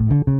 What's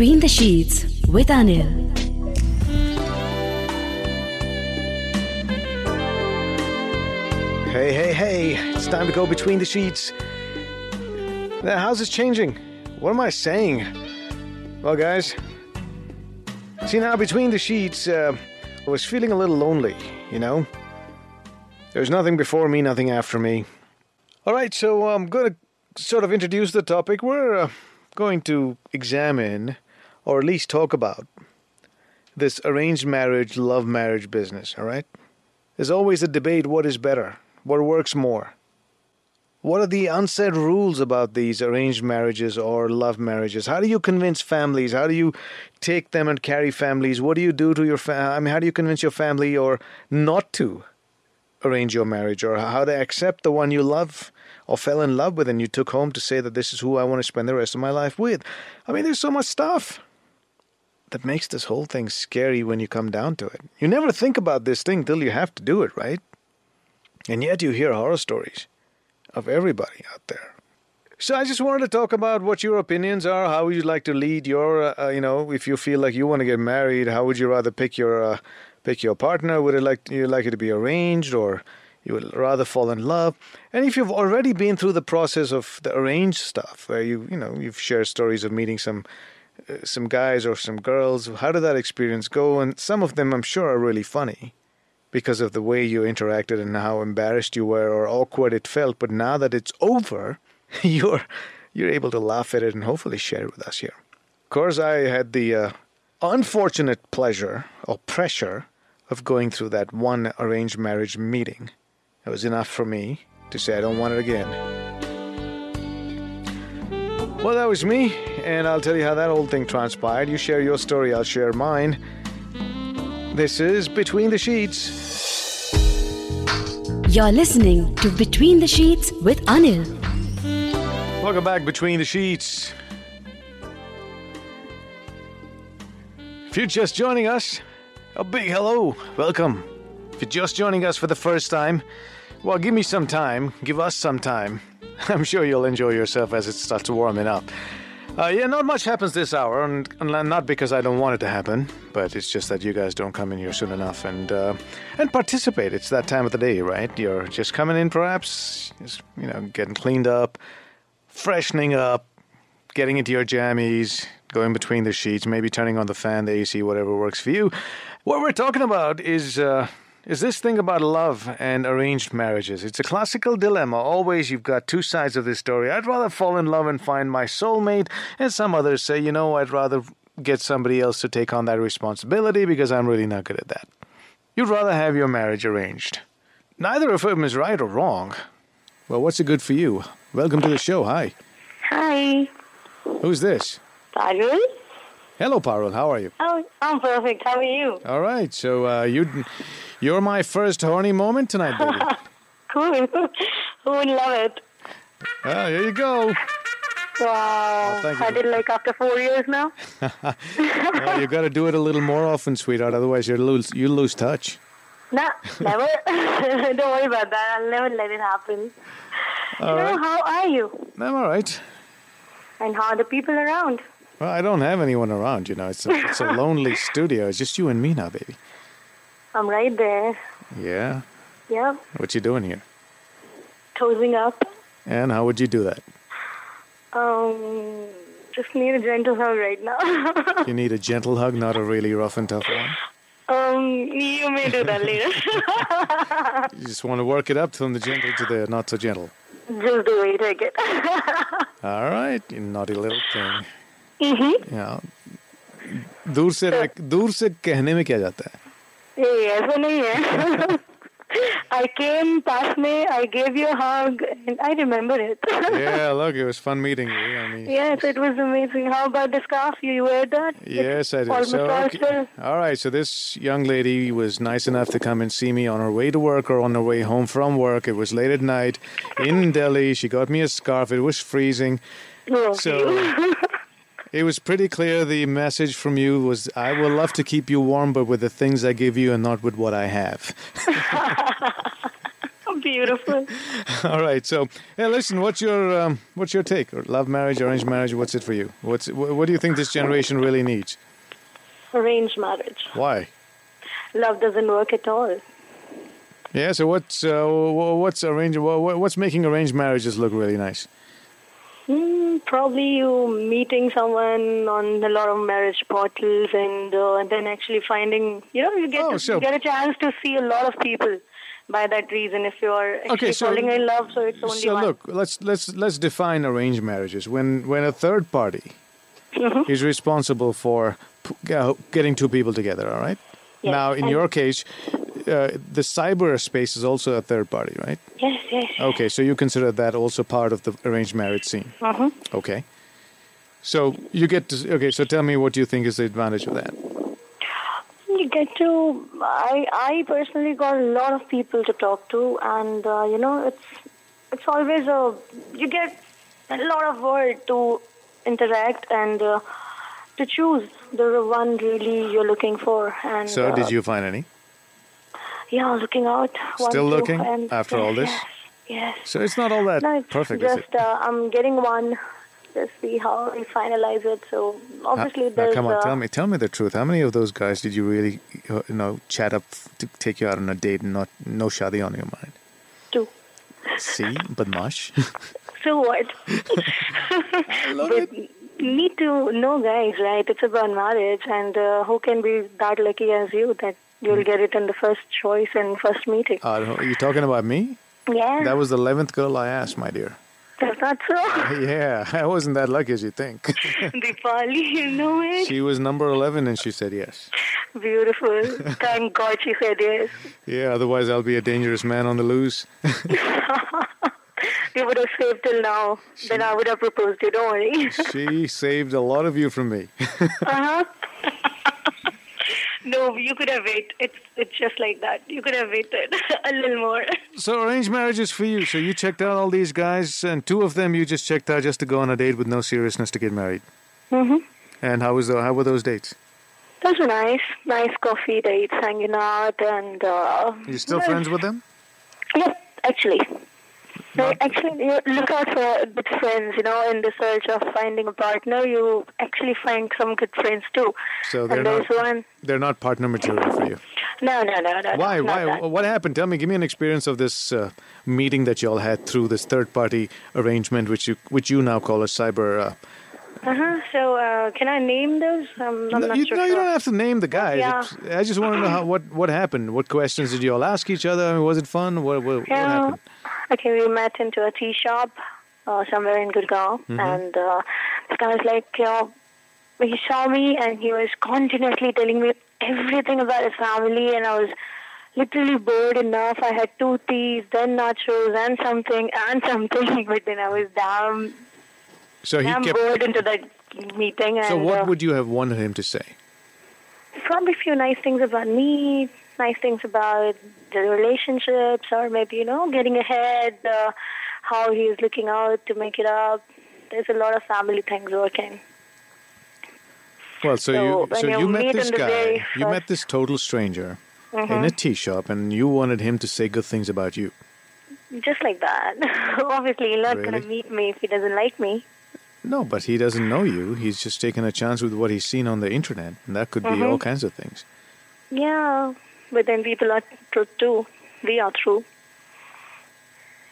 Between the Sheets with Anil. Hey, hey, hey, it's time to go between the sheets. Now, how's this changing? What am I saying? Well, guys, see now between the sheets, uh, I was feeling a little lonely, you know? There's nothing before me, nothing after me. All right, so I'm going to sort of introduce the topic. We're uh, going to examine, or at least talk about, this arranged marriage, love marriage business, all right? There's always a debate what is better, what works more. What are the unsaid rules about these arranged marriages or love marriages? How do you convince families? How do you take them and carry families? What do you do to your family? I mean, how do you convince your family or not to arrange your marriage or how to accept the one you love or fell in love with and you took home to say that this is who I want to spend the rest of my life with? I mean, there's so much stuff that makes this whole thing scary when you come down to it. You never think about this thing till you have to do it, right? And yet you hear horror stories of everybody out there. So I just wanted to talk about what your opinions are. How would you like to lead your, uh, you know, if you feel like you want to get married, how would you rather pick your uh, pick your partner? Would it like you like it to be arranged, or you would rather fall in love? And if you've already been through the process of the arranged stuff, where you you know you've shared stories of meeting some uh, some guys or some girls, how did that experience go? And some of them, I'm sure, are really funny because of the way you interacted and how embarrassed you were or awkward it felt. But now that it's over, you're you're able to laugh at it and hopefully share it with us here. Of course, I had the uh, unfortunate pleasure or pressure of going through that one arranged marriage meeting. It was enough for me to say I don't want it again. Mm-hmm. Well, that was me, and I'll tell you how that whole thing transpired. You share your story, I'll share mine. This is Between the Sheets. You're listening to Between the Sheets with Anil. Welcome back, Between the Sheets. If you're just joining us, a big hello, welcome. If you're just joining us for the first time, well, give me some time, give us some time. I'm sure you'll enjoy yourself as it starts warming up. Uh, yeah, not much happens this hour, and, and not because I don't want it to happen, but it's just that you guys don't come in here soon enough and uh, and participate. It's that time of the day, right? You're just coming in, perhaps, just, you know, getting cleaned up, freshening up, getting into your jammies, going between the sheets, maybe turning on the fan, the AC, whatever works for you. What we're talking about is uh, is this thing about love and arranged marriages. It's a classical dilemma. Always you've got two sides of this story. I'd rather fall in love and find my soulmate, and some others say, you know, I'd rather get somebody else to take on that responsibility because I'm really not good at that. You'd rather have your marriage arranged. Neither of them is right or wrong. Well, what's it good for you? Welcome to the show. Hi. Hi, Who's this? Parul. Hello, Parul. How are you? Oh, I'm perfect. How are you? All right. So uh, you, you're my first horny moment tonight, baby. Cool. Who would love it? oh, here you go. Wow. Oh, you. I did like after four years now. Well, you got to do it a little more often, sweetheart. Otherwise, you lose you lose touch. No, never. Don't worry about that. I'll never let it happen. All so, right. how are you? I'm all right. And how are the people around? Well, I don't have anyone around. You know, it's a, it's a lonely studio. It's just you and me now, baby. I'm right there. Yeah. Yeah, What you doing here? cozying up. And how would you do that? Um, just need a gentle hug right now. You need a gentle hug, not a really rough and tough one. um, you may do that later. You just want to work it up from the gentle to the not so gentle. just the way you take it. All right, you naughty little thing. mm-hmm. Yeah. दूर से दूर से कहने में क्या जाता है ये ऐसा नहीं है. I came past me, I gave you a hug, and I remember it. Yeah, look, it was fun meeting you. I mean, Yes, it was amazing. How about the scarf? You wear that? Yes, I did. Almost So, all okay. still. all right. So this young lady was nice enough to come and see me on her way to work or on her way home from work. It was late at night in Delhi. She got me a scarf. It was freezing. Oh, So it was pretty clear the message from you was I will love to keep you warm, but with the things I give you and not with what I have. beautiful. All right. So, hey, listen. What's your um, what's your take? Love marriage, arranged marriage? What's it for you? What's wh- what do you think this generation really needs? Arranged marriage. Why? Love doesn't work at all. Yeah. So what's uh, what's arranged? wh- wh- What's making arranged marriages look really nice? Hmm, probably you meeting someone on a lot of marriage portals and uh, then actually finding, you know, you get Oh, to, so- you get a chance to see a lot of people by that reason if you are actually Okay, so- falling in love. So it's only So one. look, let's let's let's define arranged marriages. When when a third party Mm-hmm. is responsible for p- getting two people together, all right? Yes, Now, in and- your case, uh, the cyberspace is also a third party, right? Yes, yes. Okay, so you consider that also part of the arranged marriage scene. Uh-huh. Okay. So you get to okay. So tell me what you think is the advantage of that. You get to. I I personally got a lot of people to talk to, and uh, you know, it's it's always a. You get a lot of word to interact and uh, to choose the one really you're looking for. And So uh, did you find any? Yeah, looking out. one, Still two, looking and- after all this? Yes. yes. So it's not all that No, perfect, just uh, I'm getting one. Just see how we finalize it. So obviously now, there's. come on, uh, tell me, tell me the truth. How many of those guys did you really, uh, you know, chat up to take you out on a date and not no shadi on your mind? Two. See, but mush. So what? I love but it. Need to know, guys, right? It's about marriage, and uh, who can be that lucky as you that you'll get it in the first choice and first meeting? Uh, are you talking about me? yeah, That was the eleventh girl I asked, my dear. that's not so. Yeah, I wasn't that lucky as you think. Deepali, you know it. she was number eleven, and she said yes. Beautiful. Thank God she said yes. Yeah, otherwise I'll be a dangerous man on the loose. You would have saved till now. Then I would have proposed you. Don't worry. she saved a lot of you from me. uh-huh. no, you could have waited. It's it's just like that. You could have waited a little more. So arranged marriages for you. So you checked out all these guys, and two of them you just checked out just to go on a date with no seriousness to get married. Mm-hmm. And how was the, how were those dates? Those were nice. Nice coffee dates, hanging out, and. Uh, You still friends with them? Yeah, actually. Actually, you look out for good friends. You know, in the search of finding a partner, you actually find some good friends too. So they're and not one. they're not partner material for you. No, no, no, no. Why? Why? that. What happened? Tell me. Give me an experience of this uh, meeting that you all had through this third party arrangement, which you which you now call a cyber. Uh, Uh-huh. So, uh, can I name those? Um, I'm no, not you, sure. no, you don't have to name the guys. Yeah. It's- I just want to know how, what what happened. What questions did you all ask each other? I mean, was it fun? What what, what happened? Okay, we met into a tea shop uh, somewhere in Gurgaon, Mm-hmm. and uh, this guy was like, you know, he saw me and he was continuously telling me everything about his family, and I was literally bored enough. I had two teas, then nachos, and something, and something, but then I was damn, So he damn kept. bored into that meeting. And, So what uh, would you have wanted him to say? Probably a few nice things about me, nice things about the relationships, or maybe you know, getting ahead, uh, how he's looking out to make it up. There's a lot of family things working. Well, so, So you so you you met this guy, you met this total stranger Mm-hmm. in a tea shop, and you wanted him to say good things about you. Just like that. Obviously, he's not going to meet me if he doesn't like me. No, but he doesn't know you. He's just taking a chance with what he's seen on the internet, and that could be Mm-hmm. all kinds of things. Yeah, but then people are true too. we are true.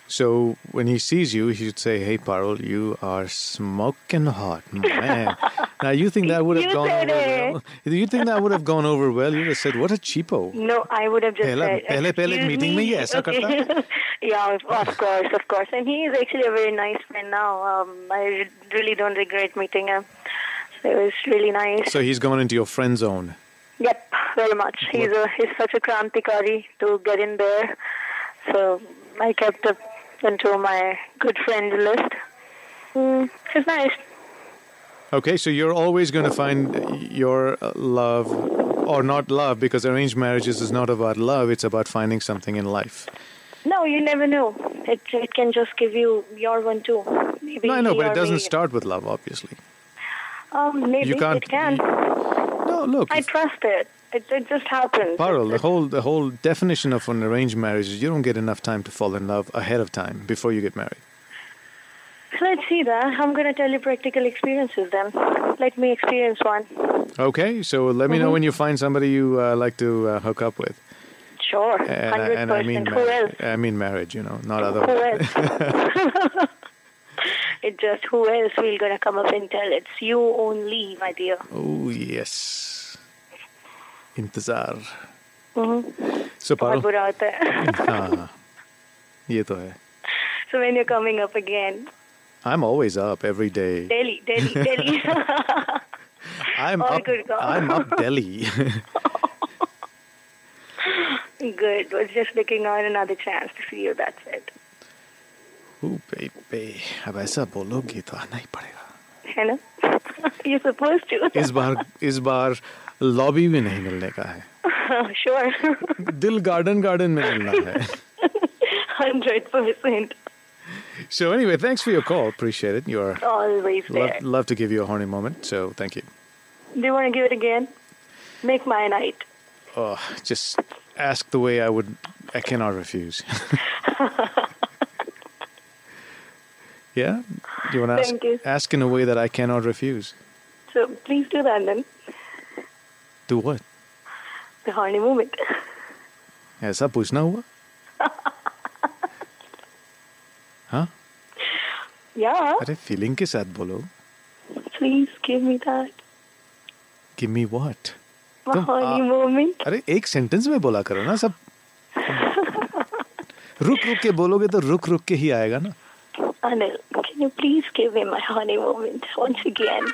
So when he sees you, he should say, "Hey, Parul, you are smoking hot, man." Now you think that would have you gone over it. well? You think that would have gone over well? You would have said, "What a cheapo." No, I would have just pehla, said, pele. meeting me, yes, Yeah, of course, of course. And he is actually a very nice friend now. Um, I really don't regret meeting him. So it was really nice. So he's gone into your friend zone. Yep, very much. What? He's a, he's such a krantikari to get in there. So I kept him into my good friend list. Mm, it's nice. Okay, so you're always going to find your love, or not love, because arranged marriages is not about love; it's about finding something in life. No, you never know. It it can just give you your one too. Maybe No, I know, but it doesn't me. start with love, obviously. Um, maybe You can't- it can. No, look, I trust it. It, it just happens. Parul, the whole the whole definition of an arranged marriage is you don't get enough time to fall in love ahead of time before you get married. Let's see that. I'm going to tell you practical experiences then. Let me experience one. Okay, so let me Mm-hmm. know when you find somebody you uh, like to uh, hook up with. Sure. And, I- 100%. and I mean, Who mar- else? I mean marriage, you know, not Who otherwise. else? it just who else will going to come up and tell? It's you only, my dear. Oh yes, इंतजार. Mhm. So बहुत Parul, बुरा होता है. हाँ, ये तो है. so when you're coming up again, I'm always up every day. Delhi, Delhi, Delhi. I'm All up. good, girl. I'm up Delhi. Good. Was just looking on another chance to see you. That's it. oh baby, अब ऐसा बोलोगे तो आना ही पड़ेगा. है ना? You're supposed to. इस बार इस बार लॉबी भी नहीं मिलने का है. sure. दिल गार्डन गार्डन में मिलना है. Hundred percent. so anyway, thanks for your call. Appreciate it. You are oh, always there. Love, love to give you a horny moment. So thank you. Do you want to give it again? Make my night. Oh, just ask the way I would. I cannot refuse. yeah, Do you want to ask, you. ask in a way that I cannot refuse. So please do that then. Do what? The horny moment. Yes, I push now. Huh? Yeah. अरे feeling के साथ बोलो. Please give me that. Give me what? My तुम horny आ- moment. अरे एक sentence में बोला करो ना सब. रुक रुक के बोलोगे तो रुक रुक के ही आएगा ना. Anil, can you please give me my honey moment once again?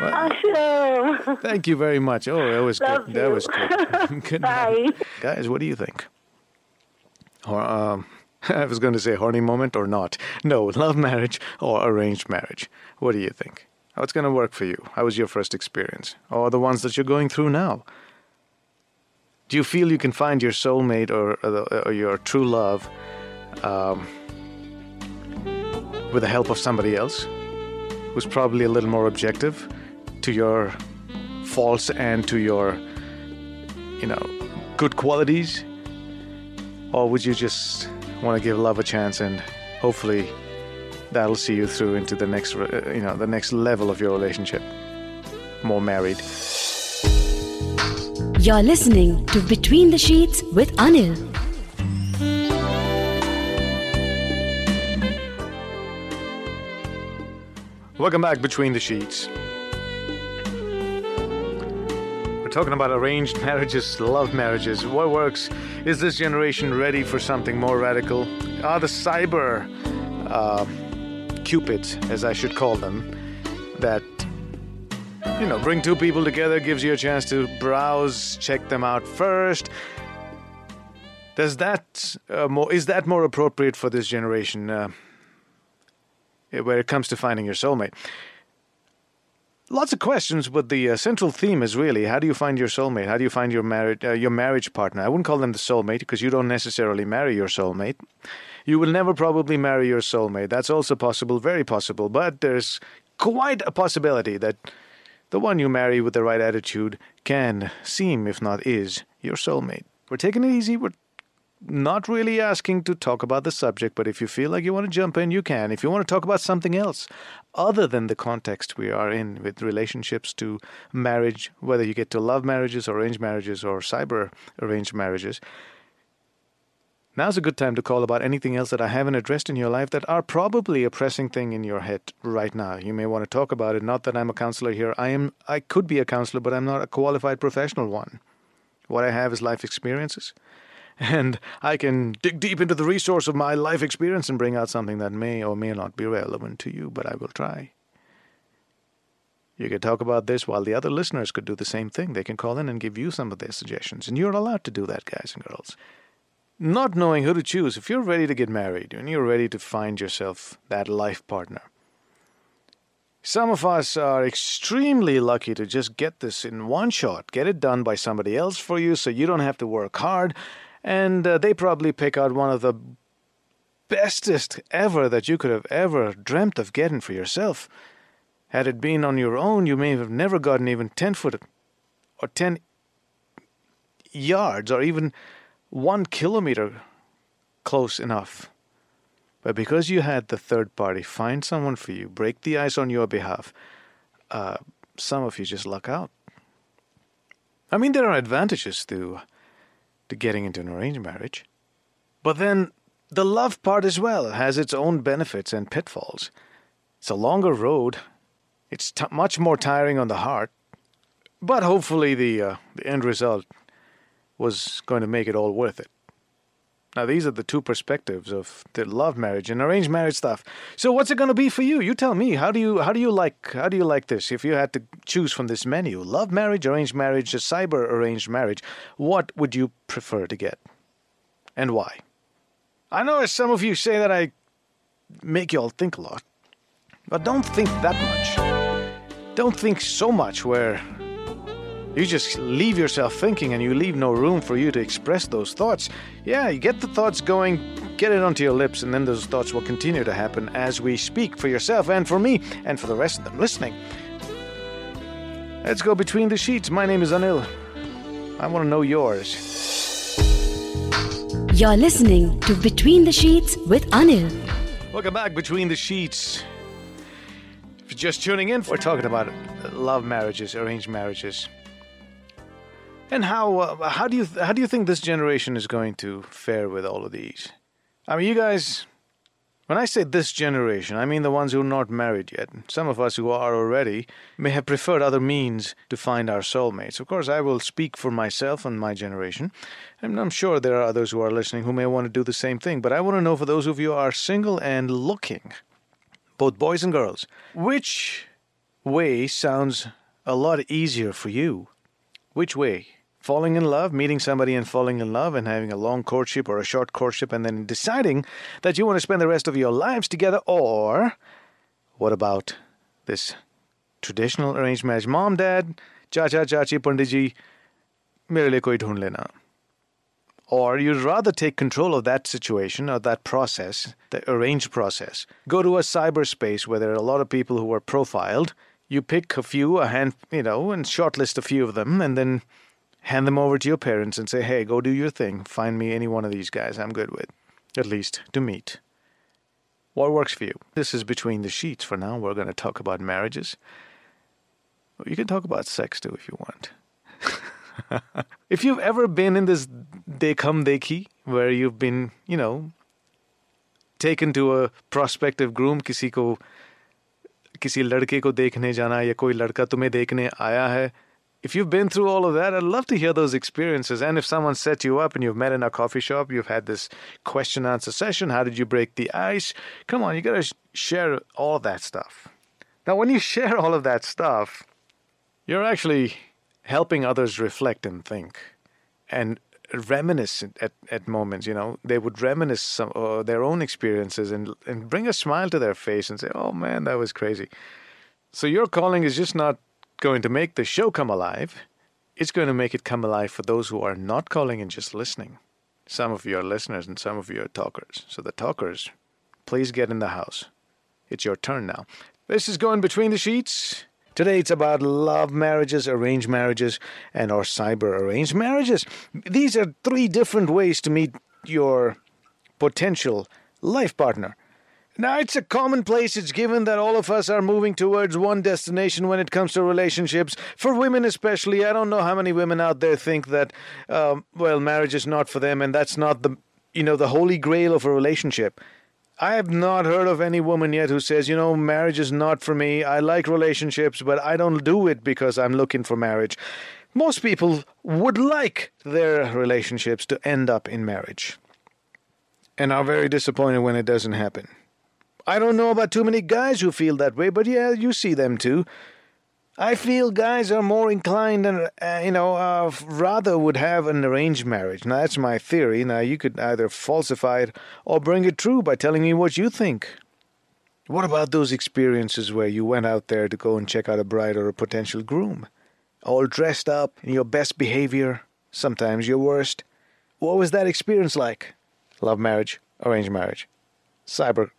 Well, Awesome. Thank you very much. Oh, that was Love good. You. That was good. good Bye. Guys, what do you think? I was going to say horny moment or not. No, love marriage or arranged marriage. What do you think? How it's going to work for you? How was your first experience? Or the ones that you're going through now? Do you feel you can find your soulmate or, or, or your true love um, with the help of somebody else who's probably a little more objective to your faults and to your, you know, good qualities? Or would you just want to give love a chance and hopefully that'll see you through into the next, uh, you know, the next level of your relationship? More married. You're listening to Between the Sheets with Anil. Welcome back between the sheets. Talking about arranged marriages, love marriages. What works? Is this generation ready for something more radical? Are the cyber uh, cupids, as I should call them, that you know bring two people together, gives you a chance to browse, check them out first. Does that uh, more is that more appropriate for this generation? Uh, where it comes to finding your soulmate. Lots of questions, but the uh, central theme is really how do you find your soulmate? How do you find your marriage uh, your marriage partner? I wouldn't call them the soulmate because you don't necessarily marry your soulmate. You will never probably marry your soulmate. That's also possible, very possible, but there's quite a possibility that the one you marry with the right attitude can seem, if not is, your soulmate. We're taking it easy. We're not really asking to talk about the subject, but if you feel like you want to jump in, you can. If you want to talk about something else other than the context we are in with relationships to marriage, whether you get to love marriages, arranged marriages, or cyber arranged marriages, now's a good time to call about anything else that I haven't addressed in your life that are probably a pressing thing in your head right now. You may want to talk about it. Not that I'm a counselor here. I am I could be a counselor, but I'm not a qualified professional one. What I have is life experiences and I can dig deep into the resource of my life experience and bring out something that may or may not be relevant to you, but I will try. You could talk about this while the other listeners could do the same thing. They can call in and give you some of their suggestions, and you're allowed to do that, guys and girls. Not knowing who to choose, if you're ready to get married and you're ready to find yourself that life partner, some of us are extremely lucky to just get this in one shot, get it done by somebody else for you so you don't have to work hard and uh, they probably pick out one of the bestest ever that you could have ever dreamt of getting for yourself. Had it been on your own, you may have never gotten even 10 foot or 10 yards or even one kilometer close enough. But because you had the third party find someone for you, break the ice on your behalf, uh, some of you just luck out. I mean, there are advantages to to getting into an arranged marriage. But then the love part as well has its own benefits and pitfalls. It's a longer road. It's t- much more tiring on the heart. But hopefully the, uh, the end result was going to make it all worth it. Now, these are the two perspectives of the love marriage and arranged marriage stuff. So, what's it going to be for you? You tell me. How do you how do you like how do you like this? If you had to choose from this menu, love marriage, arranged marriage, a cyber arranged marriage, what would you prefer to get, and why? I know as some of you say that I make you all think a lot, but don't think that much. Don't think so much where you just leave yourself thinking and you leave no room for you to express those thoughts. Yeah, you get the thoughts going, get it onto your lips, and then those thoughts will continue to happen as we speak for yourself and for me and for the rest of them listening. Let's go between the sheets. My name is Anil. I want to know yours. You're listening to Between the Sheets with Anil. Welcome back, Between the Sheets. If you're just tuning in, we're talking about love marriages, arranged marriages. And how uh, how do you how do you think this generation is going to fare with all of these? I mean, you guys. When I say this generation, I mean the ones who are not married yet. Some of us who are already may have preferred other means to find our soulmates. Of course, I will speak for myself and my generation, and I'm sure there are others who are listening who may want to do the same thing. But I want to know for those of you who are single and looking, both boys and girls, which way sounds a lot easier for you? Which way? Falling in love, meeting somebody and falling in love, and having a long courtship or a short courtship, and then deciding that you want to spend the rest of your lives together, or what about this traditional arranged marriage? Mom, dad, chacha, chachi, pandiji, mere liye koi dhund lena. Or you'd rather take control of that situation or that process, the arranged process. Go to a cyberspace where there are a lot of people who are profiled. You pick a few, a hand, you know, and shortlist a few of them, and then hand them over to your parents and say, hey, go do your thing. Find me any one of these guys I'm good with, at least to meet. What works for you? This is between the sheets for now. We're going to talk about marriages. You can talk about sex too if you want. if you've ever been in this dekam dekhi, where you've been, you know, taken to a prospective groom, किसी को किसी लड़के को देखने जाना या कोई लड़का तुम्हें देखने आया है if you've been through all of that, I'd love to hear those experiences. And if someone set you up and you've met in a coffee shop, you've had this question answer session, how did you break the ice? Come on, you got to share all that stuff. Now, when you share all of that stuff, you're actually helping others reflect and think and reminisce at, at moments. You know, they would reminisce some uh, their own experiences and and bring a smile to their face and say, "Oh man, that was crazy." So your calling is just not going to make the show come alive, it's going to make it come alive for those who are not calling and just listening. Some of you are listeners and some of you are talkers. So, the talkers, please get in the house. It's your turn now. This is Going Between the Sheets. Today it's about love marriages, arranged marriages, and or cyber arranged marriages. These are three different ways to meet your potential life partner. Now, it's a commonplace. It's given that all of us are moving towards one destination when it comes to relationships. For women, especially, I don't know how many women out there think that, um, well, marriage is not for them, and that's not the, you know, the holy grail of a relationship. I have not heard of any woman yet who says, you know, marriage is not for me. I like relationships, but I don't do it because I'm looking for marriage. Most people would like their relationships to end up in marriage and are very disappointed when it doesn't happen. I don't know about too many guys who feel that way, but yeah, you see them too. I feel guys are more inclined and, uh, you know, uh, rather would have an arranged marriage. Now, that's my theory. Now, you could either falsify it or bring it true by telling me what you think. What about those experiences where you went out there to go and check out a bride or a potential groom? All dressed up in your best behavior, sometimes your worst. What was that experience like? Love marriage, arranged marriage, cyber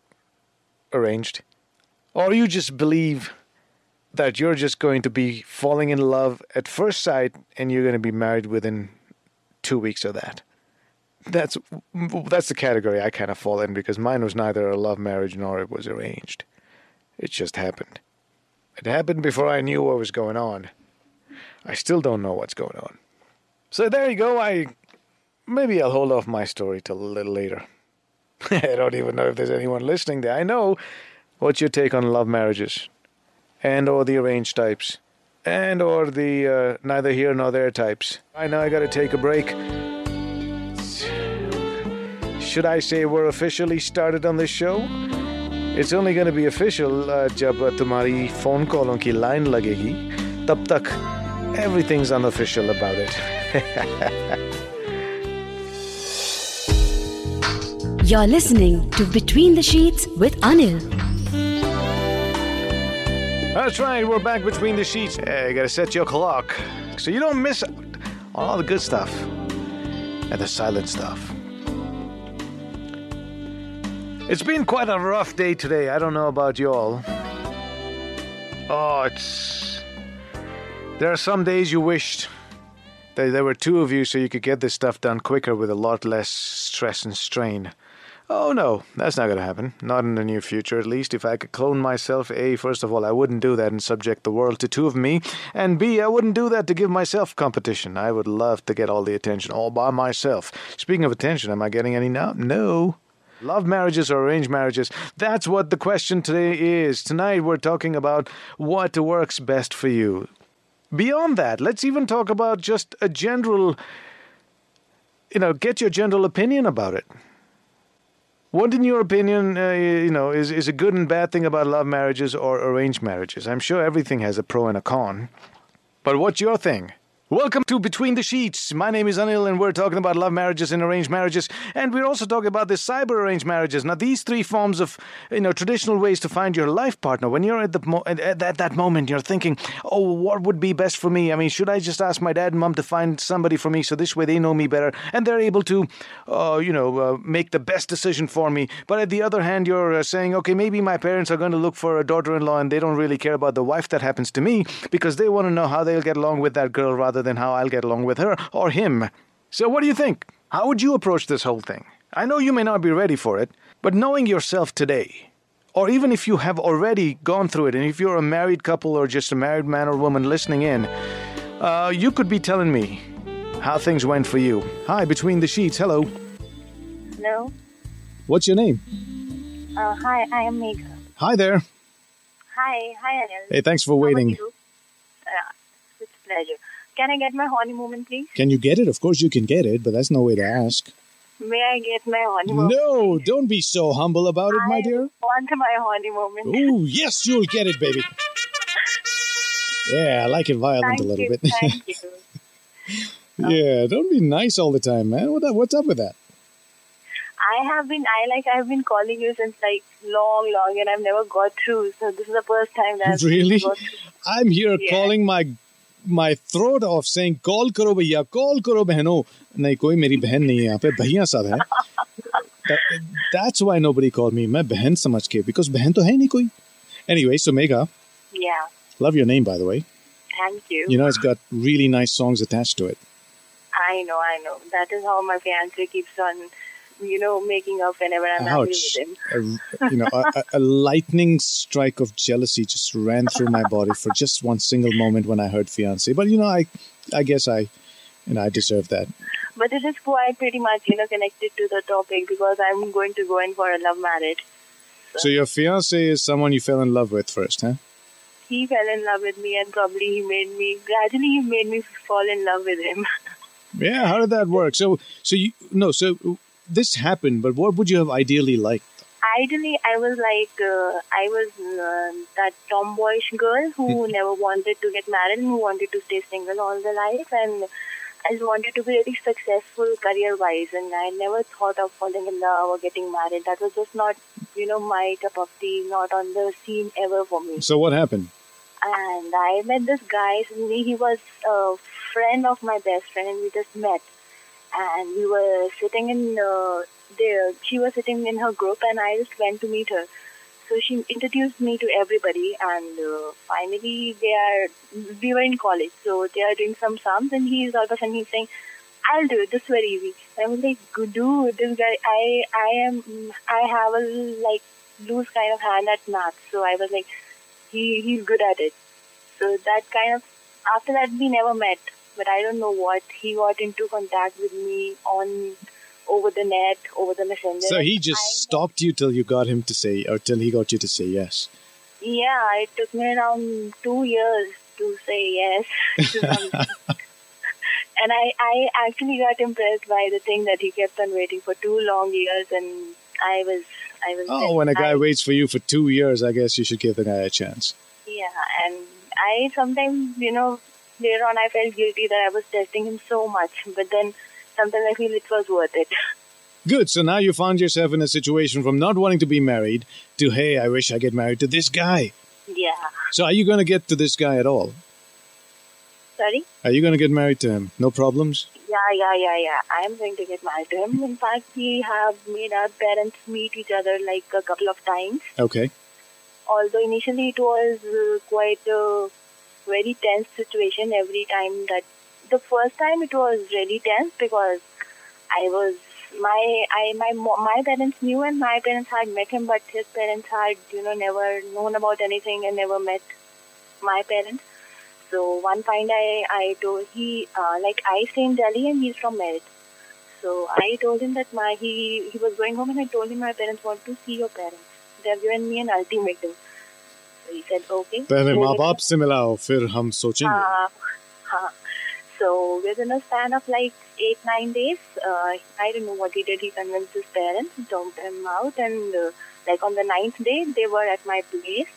arranged? Or you just believe that you're just going to be falling in love at first sight and you're going to be married within two weeks of that? That's that's the category I kind of fall in because mine was neither a love marriage nor it was arranged. It just happened. It happened before I knew what was going on. I still don't know what's going on. So there you go. I maybe I'll hold off my story till a little later. I don't even know if there's anyone listening there. I know what's your take on love marriages and or the arranged types and or the uh, neither here nor there types. I know I got to take a break. Should I say we're officially started on this show? It's only going to be official uh, जब तुम्हारी phone कॉलों की line लगेगी तब तक everything's unofficial about it. You're listening to Between the Sheets with Anil. That's right, we're back between the sheets. You gotta set your clock so you don't miss all the good stuff and the silent stuff. It's been quite a rough day today. I don't know about y'all. Oh, it's. There are some days you wished that there were two of you so you could get this stuff done quicker with a lot less stress and strain. Oh no, that's not going to happen. Not in the near future, at least. If I could clone myself, A, first of all, I wouldn't do that and subject the world to two of me. And B, I wouldn't do that to give myself competition. I would love to get all the attention all by myself. Speaking of attention, am I getting any now? No. Love marriages or arranged marriages? That's what the question today is. Tonight we're talking about what works best for you. Beyond that, let's even talk about just a general, you know, get your general opinion about it. What, in your opinion, uh, you know, is, is a good and bad thing about love marriages or arranged marriages? I'm sure everything has a pro and a con. But what's your thing? Welcome to Between the Sheets. My name is Anil, and we're talking about love marriages and arranged marriages, and we're also talking about the cyber arranged marriages. Now, these three forms of, you know, traditional ways to find your life partner. When you're at the at, at that moment, you're thinking, "Oh, what would be best for me? I mean, should I just ask my dad and mom to find somebody for me, so this way they know me better and they're able to, uh, you know, uh, make the best decision for me?" But at the other hand, you're uh, saying, "Okay, maybe my parents are going to look for a daughter-in-law, and they don't really care about the wife that happens to me because they want to know how they'll get along with that girl rather than how I'll get along with her or him. So, what do you think? How would you approach this whole thing? I know you may not be ready for it, but knowing yourself today, or even if you have already gone through it, and if you're a married couple or just a married man or woman listening in, uh, you could be telling me how things went for you. Hi, Between the Sheets. Hello. Hello. What's your name? Uh, hi, I am Megha. Hi there. Hi, hi, Anil. Hey, thanks for How are waiting. you? Uh, it's a pleasure. Can I get my honey moment, please? Can you get it? Of course you can get it, but that's no way to ask. May I get my honey moment? No, don't be so humble about it, my dear. want my honey moment. Oh, yes, you'll get it, baby. Yeah, I like it violent Thank a little you, bit. thank you. yeah, don't be nice all the time, man. What what's up with that? I have been, I like, I've been calling you since like long, long, and I've never got through. So this is the first time that I've Really? I'm here Yeah. calling my my throat off saying call करो भैया call करो बहनों नहीं कोई मेरी बहन नहीं है यहाँ पे भैया सब है। That's why nobody call me मैं बहन समझ के बिकॉज़ बहन तो है नहीं कोई। Anyway so yeah love your name by the way thank you you know it's got really nice songs attached to it I know I know that is how my fiance keeps on you know, making up whenever I'm angry with him. A, you know, a, a- lightning strike of jealousy just ran through my body for just one single moment when I heard fiance. But you know, I, I guess I, you know, I deserve that. But it is quite pretty much, you know, connected to the topic because I'm going to go in for a love marriage. So your fiance is someone you fell in love with first, huh? He fell in love with me and probably he made me, gradually he made me fall in love with him. Yeah. How did that work? So, so you no, so this happened, but what would you have ideally liked? Ideally, I was like, uh, I was uh, that tomboyish girl who never wanted to get married and who wanted to stay single all the life. And I just wanted to be really successful career wise. And I never thought of falling in love or getting married. That was just not, you know, my cup of tea, not on the scene ever for me. So what happened? and I met this guy. Suddenly, he was a friend of my best friend, and we just met. And we were sitting in uh, there. She was sitting in her group, and I just went to meet her. So she introduced me to everybody, and uh, finally, they are. We were in college, so they are doing some sums, and he's all of a sudden he's saying, "I'll do it. This is very easy." And I was like, "Good dude, this guy. I I am. I have a like loose kind of hand at math, so I was like." he he's good at it. So that kind of after that we never met, but I don't know what he got into contact with me on over the net, over the messenger. So he just I- stopped you till you got him to say, or till he got you to say yes. Yeah, it took me around two years to say yes. to and I I actually got impressed by the thing that he kept on waiting for two long years, and I was I was. Oh, when a guy I- waits for you for two years, I guess you should give the guy a chance. Yeah, and I sometimes, you know, later on I felt guilty that I was testing him so much, but then sometimes I feel it was worth it. Good. So now you found yourself in a situation from not wanting to be married to, hey, I wish I get married to this guy. Yeah. So are you going to get to this guy at all? Sorry? Are you going to get married to him? No problems? Yeah, yeah, yeah, yeah. I am going to get married to him. In fact, we have made our parents meet each other like a couple of times. Okay. Although initially it was uh, quite a very tense situation every time that the first time it was really tense because I was my I my my parents knew and my parents had met him, but his parents had you know never known about anything and never met my parents. So one fine day I told he uh, like I stay in Delhi and he's from Meerut. So I told him that my he he was going home and I told him my parents want to see your parents. They have given me an ultimatum So he said okay. पहले So माँ within- बाप से मिलाओ फिर हम सोचेंगे हाँ, हाँ. So within a span of like eight nine days, uh, I don't know what he did. He convinced his parents, dumped him out, and uh, like on the ninth day, they were at my place,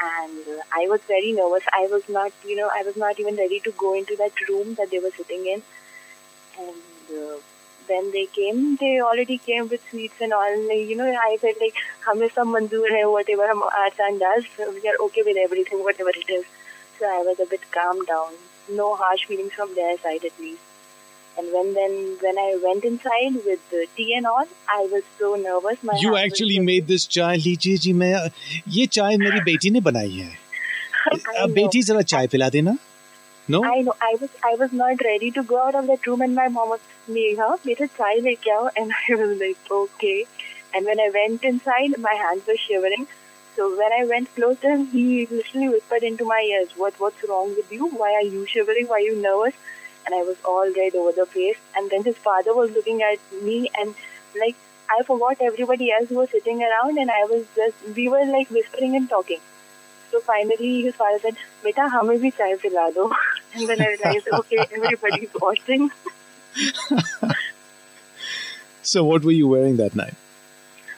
and uh, I was very nervous. I was not, you know, I was not even ready to go into that room that they were sitting in, and. Uh, when they came, they already came with sweets and all. Like, you know, I felt like हमें सब मंजूर है whatever हम our son does, we are okay with everything, whatever it is. So I was a bit calmed down. No harsh feelings from their side at least. And when then when I went inside with the tea and all, I was so nervous. My You heart was actually racing. made this चाय लीजिए जी मैं ये चाय मेरी बेटी ने बनाई है I अब know. बेटी जरा चाय पिला देना no I know. I was I was not ready to go out of that room, and my mom was Neha, मेरा चाय लेके आओ, and I was like, okay. And when I went inside, my hands were shivering. So when I went close to him, he literally whispered into my ears, "What what's wrong with you? Why are you shivering? Why are you nervous?" And I was all red over the face. And then his father was looking at me, and like I forgot everybody else who was sitting around, and I was just we were like whispering and talking. So finally, his father said, "Beta, हमें भी चाय पिला दो." And then I realized, okay, everybody's watching. So what were you wearing that night?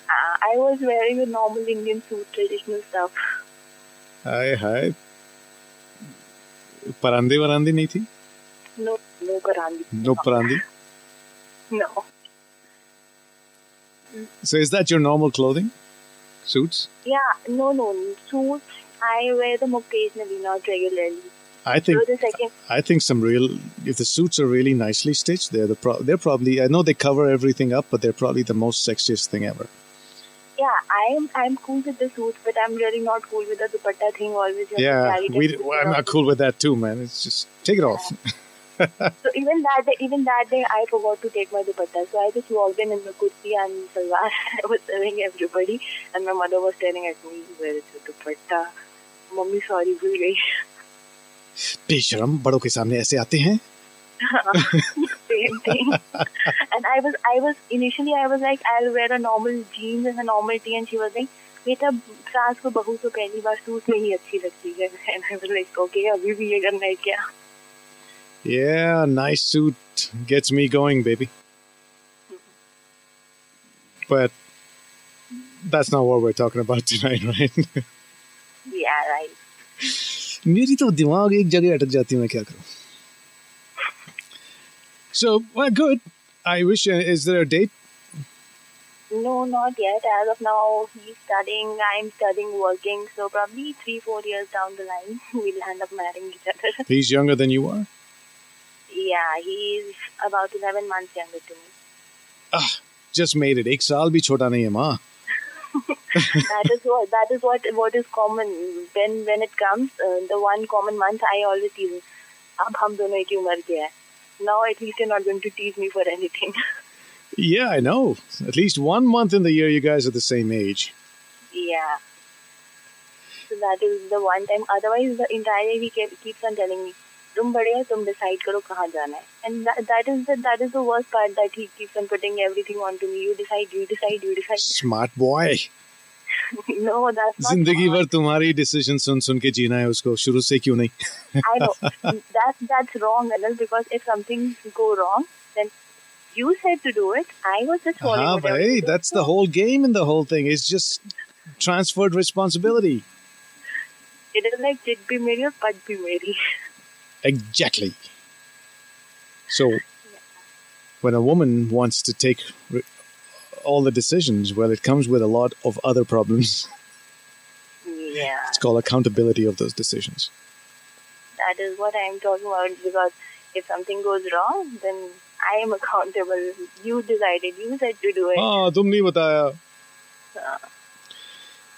Uh, I was wearing a normal Indian suit, traditional stuff. हाय हाय परांदे वरांदे नहीं थी No, no Karandi. No parandi No. So is that your normal clothing? Suits? Yeah, no, no. Suits, I wear them occasionally, not regularly. I think I think some real if the suits are really nicely stitched, they're the pro- they're probably I know they cover everything up, but they're probably the most sexiest thing ever. Yeah, I'm I'm cool with the suit, but I'm really not cool with the dupatta thing. Always. Yeah, we, well, I'm not cool with that too, man. It's just take it yeah. off. so even that day, even that day, I forgot to take my dupatta. So I just walked in in the kurti and salwar. I was telling everybody, and my mother was staring at me, "Where is your dupatta, mommy? Sorry, bhul gayi." बेशरम बड़ों के सामने ऐसे आते हैं Same thing. and I was, I was initially, I was like, I'll wear a normal jeans and a normal tee, and she was like, बेटा सास को बहू तो पहली बार सूट में ही अच्छी लगती है and I was like, okay, अभी भी ये करना है क्या? Yeah, nice suit gets me going, baby. But that's not what we're talking about tonight, right? Yeah, right. मेरी तो दिमाग एक जगह अटक जाती है मैं क्या करूं So, well, good. I wish. Uh, is there a date? No, not yet. As of now, he's studying, I'm studying, working. So probably three, four years down the line, we'll end up marrying each other. He's younger than you are. yeah, he's about 11 months younger to me. Ah, just made it. एक साल भी छोटा नहीं है माँ. that is what that is what what is common when when it comes. Uh, the one common month I always tease. him, अब हम दोनों एक ही उम्र के हैं. Now at least you're not going to tease me for anything. Yeah, I know. At least one month in the year, you guys are the same age. Yeah. So that is the one time. Otherwise, the entire day he keep, keeps on telling me, "तुम बड़े हो, तुम decide करो कहाँ जाना है." And that, that is the that is the worst part that he keeps on putting everything onto me. You decide, you decide, you decide. Smart boy. no, that's not. जिंदगी smart. भर तुम्हारी decision सुन सुन के जीना है उसको शुरू से क्यों नहीं I know that's that's wrong, Anil. Because if something go wrong, then you said to do it. I was just following. हाँ whatever भाई you said. that's the whole game in the whole thing it's just transferred responsibility It is like chit bhi meri aur pat bhi meri. exactly so when a woman wants to take re- all the decisions well it comes with a lot of other problems Yeah, it's called accountability of those decisions that is what I am talking about. Because if something goes wrong, then I am accountable. You decided. You said to do it. हाँ तुम नहीं बताया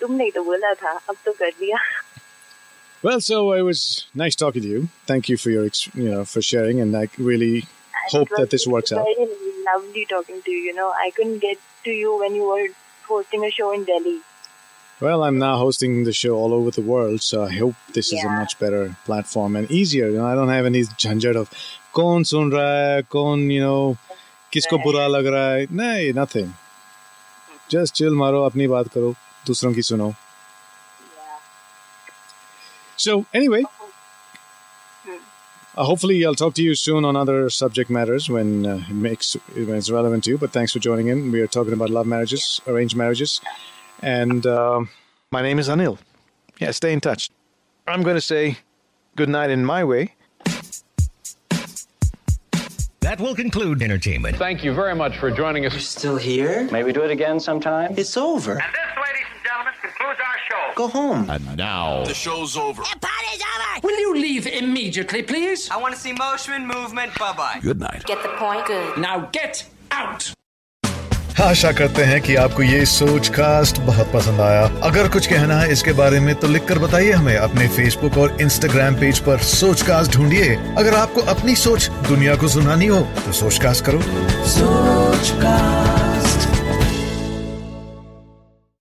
तुमने ही तो बोला था. अब तो कर दिया. well so it was nice talking to you thank you for your ex- you know for sharing and i really hope It was- that this works it out was Very lovely talking to you. You know, I couldn't get to you when you were hosting a show in Delhi. Well, I'm now hosting the show all over the world, so I hope this is a Yeah. much better platform and easier. You know, I don't have any झंझट of कौन सुन रहा है, कौन you know, किसको बुरा लग रहा है. नहीं, nothing. Just chill मारो, अपनी बात करो, दूसरों की सुनो. Yeah. So anyway, uh, hopefully I'll talk to you soon on other subject matters when uh, it makes when it's relevant to you. But thanks for joining in. We are talking about love marriages, arranged marriages, and uh, my name is Anil. Yeah, stay in touch. I'm going to say good night in my way. That will conclude entertainment. Thank you very much for joining us. You're still here? Maybe do it again sometime. It's over. Go home. And now, The show's over. The party's over. Will you leave immediately, please? I want to see motion, movement. Bye bye. good night. Get the point? Good. Now get out. आशा करते हैं कि आपको ये सोच cast बहुत पसंद आया अगर कुछ कहना है इसके बारे में तो लिखकर बताइए हमें अपने फेसबुक और इंस्टाग्राम पेज पर सोच कास्ट ढूंढिए अगर आपको अपनी सोच दुनिया को सुनानी हो तो सोच कास्ट करो Sochcast.